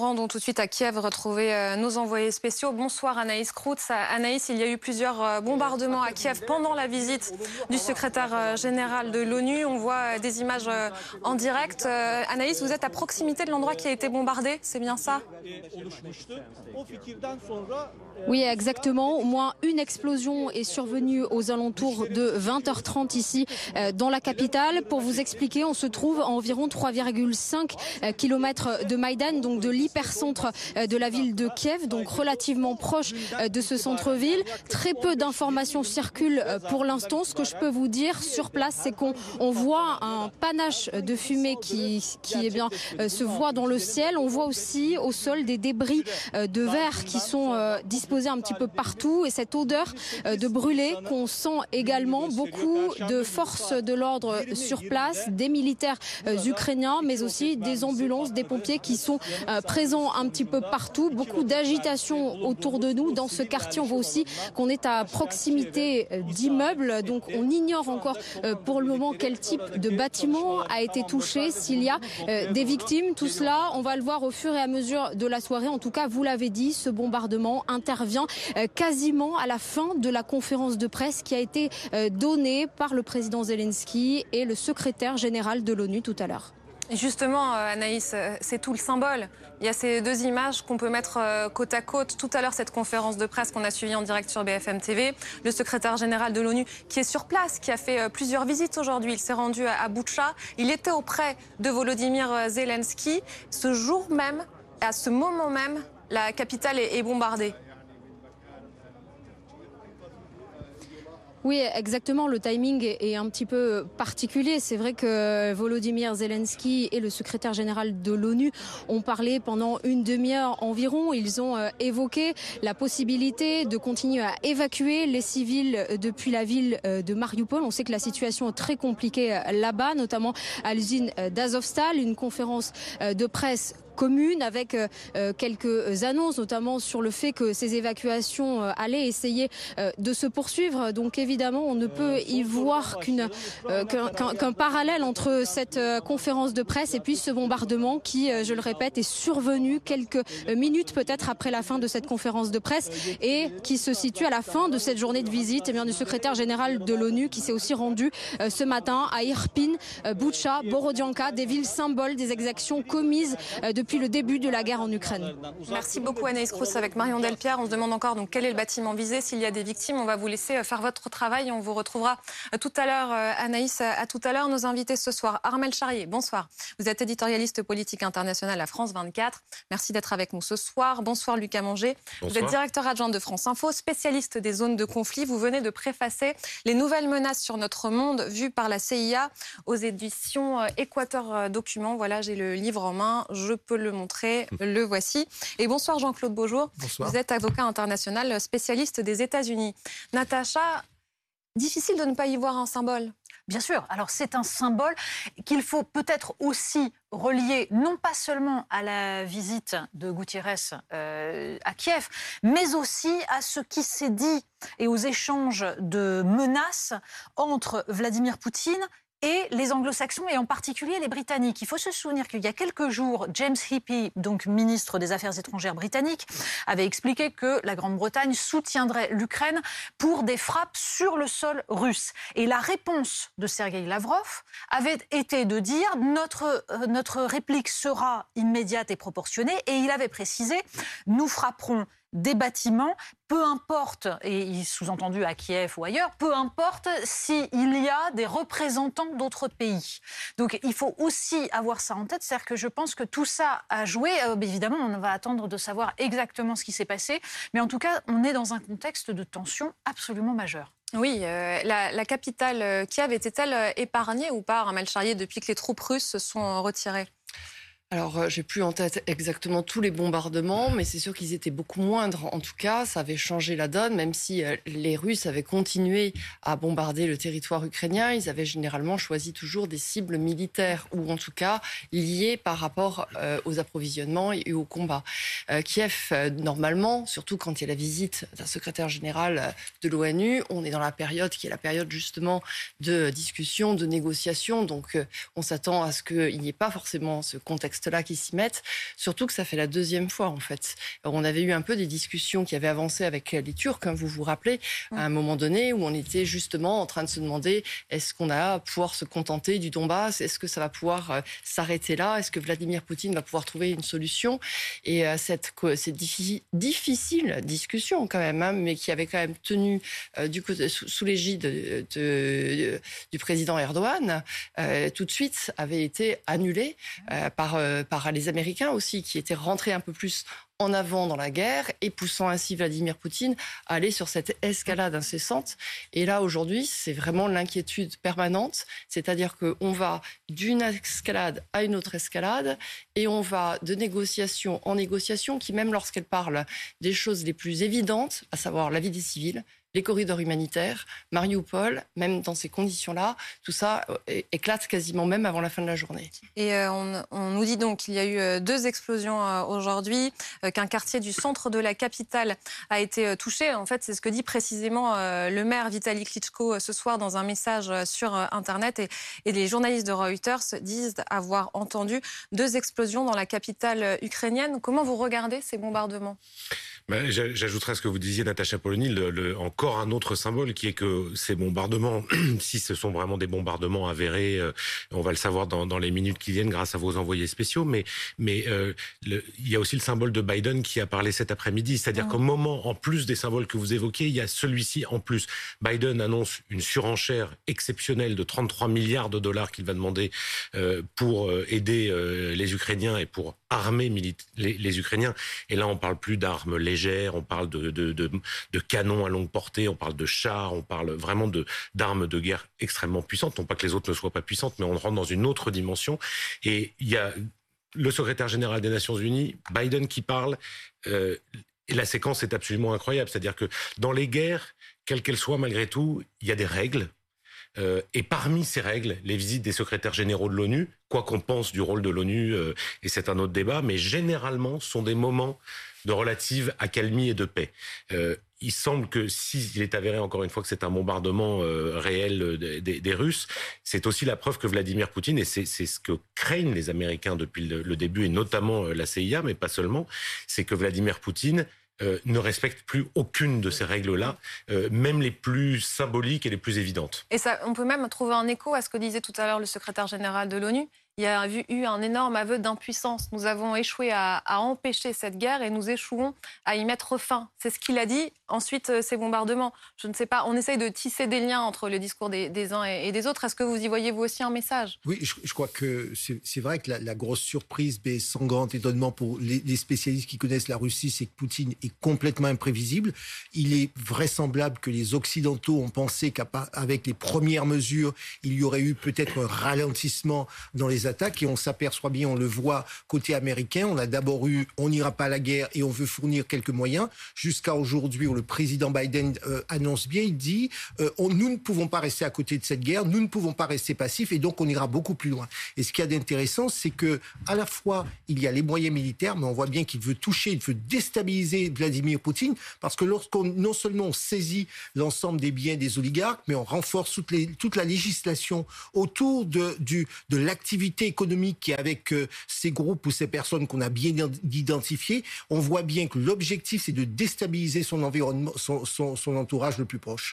Nous rendons tout de suite à Kiev retrouver euh, nos envoyés spéciaux. Bonsoir Anaïs Kroutz. Anaïs, il y a eu plusieurs euh, bombardements à Kiev pendant la visite du secrétaire euh, général de l'ONU. On voit des images en direct. Anaïs, vous êtes à proximité de l'endroit qui a été bombardé, c'est bien ça? Oui, exactement. Au moins une explosion est survenue aux alentours de 20h30 ici dans la capitale. Pour vous expliquer, on se trouve à environ 3,5 km de Maïdan, donc de l'hypercentre euh, de la ville de Kiev, donc relativement proche euh, de ce centre-ville. Très peu d'informations circulent euh, pour l'instant. Ce que je peux vous dire sur place, c'est qu'on voit un panache de fumée qui, qui eh bien, se voit dans le ciel. On voit aussi au sol des débris de verre qui sont disposés un petit peu partout et cette odeur de brûlé qu'on sent également. Beaucoup de forces de l'ordre sur place, des militaires ukrainiens, mais aussi des ambulances, des pompiers qui sont euh, présent un petit peu partout. Beaucoup d'agitation autour de nous. Dans ce quartier, on voit aussi qu'on est à proximité euh, d'immeubles. Donc on ignore encore euh, pour le moment quel type de bâtiment a été touché, s'il y a des victimes. Tout cela, on va le voir au fur et à mesure de la soirée. En tout cas, vous l'avez dit, ce bombardement intervient quasiment à la fin de la conférence de presse qui a été donnée par le président Zelensky et le secrétaire général de l'ONU tout à l'heure. Justement, euh, Anaïs, euh, c'est tout le symbole. Il y a ces deux images qu'on peut mettre euh, côte à côte. Tout à l'heure, cette conférence de presse qu'on a suivie en direct sur BFM TV, le secrétaire général de l'ONU qui est sur place, qui a fait plusieurs visites aujourd'hui. Il s'est rendu à Boutcha. Il était auprès de Volodymyr Zelensky. Ce jour même, à ce moment même, la capitale est bombardée. Oui, exactement. Le timing est un petit peu particulier. C'est vrai que Volodymyr Zelensky et le secrétaire général de l'ONU ont parlé pendant une demi-heure environ. Ils ont euh, évoqué la possibilité de continuer à évacuer les civils depuis la ville euh, de Mariupol. On sait que la situation est très compliquée euh, là-bas, notamment à l'usine d'Azovstal. Une conférence de presse commune avec euh, euh, quelques annonces, notamment sur le fait que ces évacuations euh, allaient essayer de se poursuivre. Donc évidemment, on ne peut y voir qu'un parallèle entre cette conférence de presse et puis ce bombardement qui, je le répète, est survenu quelques minutes peut-être après la fin de cette conférence de presse et qui se situe à la fin de cette journée de visite eh bien, du secrétaire général de l'ONU qui s'est aussi rendu ce matin à Irpin, Boucha, Borodianka, des villes symboles des exactions commises depuis depuis le début de la guerre en Ukraine. Merci beaucoup Anaïs Crous avec Marion Delpierre. On se demande encore donc quel est le bâtiment visé, s'il y a des victimes. On va vous laisser euh, faire votre travail. On vous retrouvera euh, tout à l'heure, euh, Anaïs, à tout à l'heure. Nos invités ce soir, Armel Charrier, bonsoir. Vous êtes éditorialiste politique international à France 24. Merci d'être avec nous ce soir. Bonsoir Lucas Manger. Vous êtes directeur adjoint de France Info, spécialiste des zones de conflit. Vous venez de préfacer les nouvelles menaces sur notre monde vues par la CIA aux éditions Équateur Documents. Voilà, j'ai le livre en main. Je peux le montrer. Le voici. Et bonsoir Jean-Claude Beaujour. Vous êtes avocat international spécialiste des États-Unis. Natacha, difficile de ne pas y voir un symbole. Bien sûr. Alors c'est un symbole qu'il faut peut-être aussi relier non pas seulement à la visite de Gutiérrez euh, à Kiev, mais aussi à ce qui s'est dit et aux échanges de menaces entre Vladimir Poutine et les anglo-saxons et en particulier les britanniques. Il faut se souvenir qu'il y a quelques jours, James Hippie, donc ministre des Affaires étrangères britannique, avait expliqué que la Grande-Bretagne soutiendrait l'Ukraine pour des frappes sur le sol russe. Et la réponse de Sergei Lavrov avait été de dire notre, euh, notre réplique sera immédiate et proportionnée et il avait précisé nous frapperons des bâtiments, peu importe, et sous-entendu à Kiev ou ailleurs, peu importe s'il y a des représentants d'autres pays. Donc il faut aussi avoir ça en tête, c'est-à-dire que je pense que tout ça a joué. Euh, évidemment, on va attendre de savoir exactement ce qui s'est passé, mais en tout cas, on est dans un contexte de tension absolument majeure. Oui, euh, la, capitale euh, Kiev était-elle épargnée ou pas, Ramal Charrier, depuis que les troupes russes se sont retirées? Alors, euh, j'ai plus en tête exactement tous les bombardements, mais c'est sûr qu'ils étaient beaucoup moindres. En tout cas, ça avait changé la donne, même si euh, les Russes avaient continué à bombarder le territoire ukrainien. Ils avaient généralement choisi toujours des cibles militaires, ou en tout cas liées par rapport euh, aux approvisionnements et aux combats. Kiev, normalement, surtout quand il y a la visite d'un secrétaire général de l'ONU, on est dans la période qui est la période justement de discussion, de négociation. Donc, on s'attend à ce qu'il n'y ait pas forcément ce contexte prétexte-là qui s'y mettent. Surtout que ça fait la deuxième fois, en fait. on avait eu un peu des discussions qui avaient avancé avec les Turcs, hein, vous vous rappelez, à un moment donné, où on était justement en train de se demander est-ce qu'on a à pouvoir se contenter du Donbass? Est-ce que ça va pouvoir euh, s'arrêter là? Est-ce que Vladimir Poutine va pouvoir trouver une solution? Et euh, cette, cette difficile discussion, quand même, hein, mais qui avait quand même tenu euh, du coup, sous, l'égide de, du président Erdogan, tout de suite avait été annulée par, par les Américains aussi, qui étaient rentrés un peu plus en avant dans la guerre et poussant ainsi Vladimir Poutine à aller sur cette escalade incessante. Et là, aujourd'hui, c'est vraiment l'inquiétude permanente, c'est-à-dire qu'on va d'une escalade à une autre escalade et on va de négociation en négociation qui, même lorsqu'elle parle des choses les plus évidentes, à savoir la vie des civils, les corridors humanitaires, Mariupol, même dans ces conditions-là, tout ça euh, éclate quasiment même avant la fin de la journée. Et euh, on, nous dit donc qu'il y a eu euh, deux explosions aujourd'hui, qu'un quartier du centre de la capitale a été touché. En fait, c'est ce que dit précisément le maire Vitaly Klitschko ce soir dans un message sur Internet. Et, et les journalistes de Reuters disent avoir entendu deux explosions dans la capitale ukrainienne. Comment vous regardez ces bombardements? Bah, j'ajouterais à ce que vous disiez, Natacha Polony, le, encore un autre symbole qui est que ces bombardements, si ce sont vraiment des bombardements avérés, euh, on va le savoir dans, les minutes qui viennent grâce à vos envoyés spéciaux, mais, mais euh, il y a aussi le symbole de Biden qui a parlé cet après-midi, c'est-à-dire qu'au moment, en plus des symboles que vous évoquez, il y a celui-ci en plus. Biden annonce une surenchère exceptionnelle de 33 milliards de dollars qu'il va demander euh, pour aider les Ukrainiens et pour armer les, les, Ukrainiens. Et là, on parle plus d'armes légères, on parle de, canons à longue portée, on parle de chars, on parle vraiment d'armes de guerre extrêmement puissantes. Non pas que les autres ne soient pas puissantes, mais on rentre dans une autre dimension. Et il y a le secrétaire général des Nations Unies, Biden, qui parle. Euh, et la séquence est absolument incroyable. C'est-à-dire que dans les guerres, quelles qu'elles soient, malgré tout, il y a des règles euh, et parmi ces règles, les visites des secrétaires généraux de l'ONU, quoi qu'on pense du rôle de l'ONU, euh, et c'est un autre débat, mais généralement sont des moments de relative accalmie et de paix. Euh, il semble que s'il est avéré encore une fois que c'est un bombardement réel des, Russes, c'est aussi la preuve que Vladimir Poutine, et c'est ce que craignent les Américains depuis le début, et notamment la CIA, mais pas seulement, c'est que Vladimir Poutine euh, ne respecte plus aucune de ces règles-là, euh, même les plus symboliques et les plus évidentes. Et ça, on peut même trouver un écho à ce que disait tout à l'heure le secrétaire général de l'ONU il y a eu un énorme aveu d'impuissance. Nous avons échoué à, empêcher cette guerre et nous échouons à y mettre fin. C'est ce qu'il a dit. Ensuite, euh, ces bombardements. Je ne sais pas, on essaye de tisser des liens entre le discours des, uns et, des autres. Est-ce que vous y voyez, vous aussi, un message? Oui, je, crois que c'est vrai que la, grosse surprise, mais sans grand étonnement pour les, les spécialistes qui connaissent la Russie, c'est que Poutine est complètement imprévisible. Il est vraisemblable que les Occidentaux ont pensé qu'avec les premières mesures, il y aurait eu peut-être un ralentissement dans les et on s'aperçoit bien, on le voit côté américain, on a d'abord eu on n'ira pas à la guerre et on veut fournir quelques moyens, jusqu'à aujourd'hui où le président Biden euh, annonce bien, il dit euh, nous ne pouvons pas rester à côté de cette guerre, nous ne pouvons pas rester passifs et donc on ira beaucoup plus loin. Et ce qu'il y a d'intéressant, c'est que à la fois il y a les moyens militaires, mais on voit bien qu'il veut toucher, il veut déstabiliser Vladimir Poutine parce que lorsqu'on non seulement on saisit l'ensemble des biens des oligarques, mais on renforce toute, la législation autour de l'activité économique qui avec euh, ces groupes ou ces personnes qu'on a bien identifiées, on voit bien que l'objectif, c'est de déstabiliser son environnement, son, son entourage le plus proche.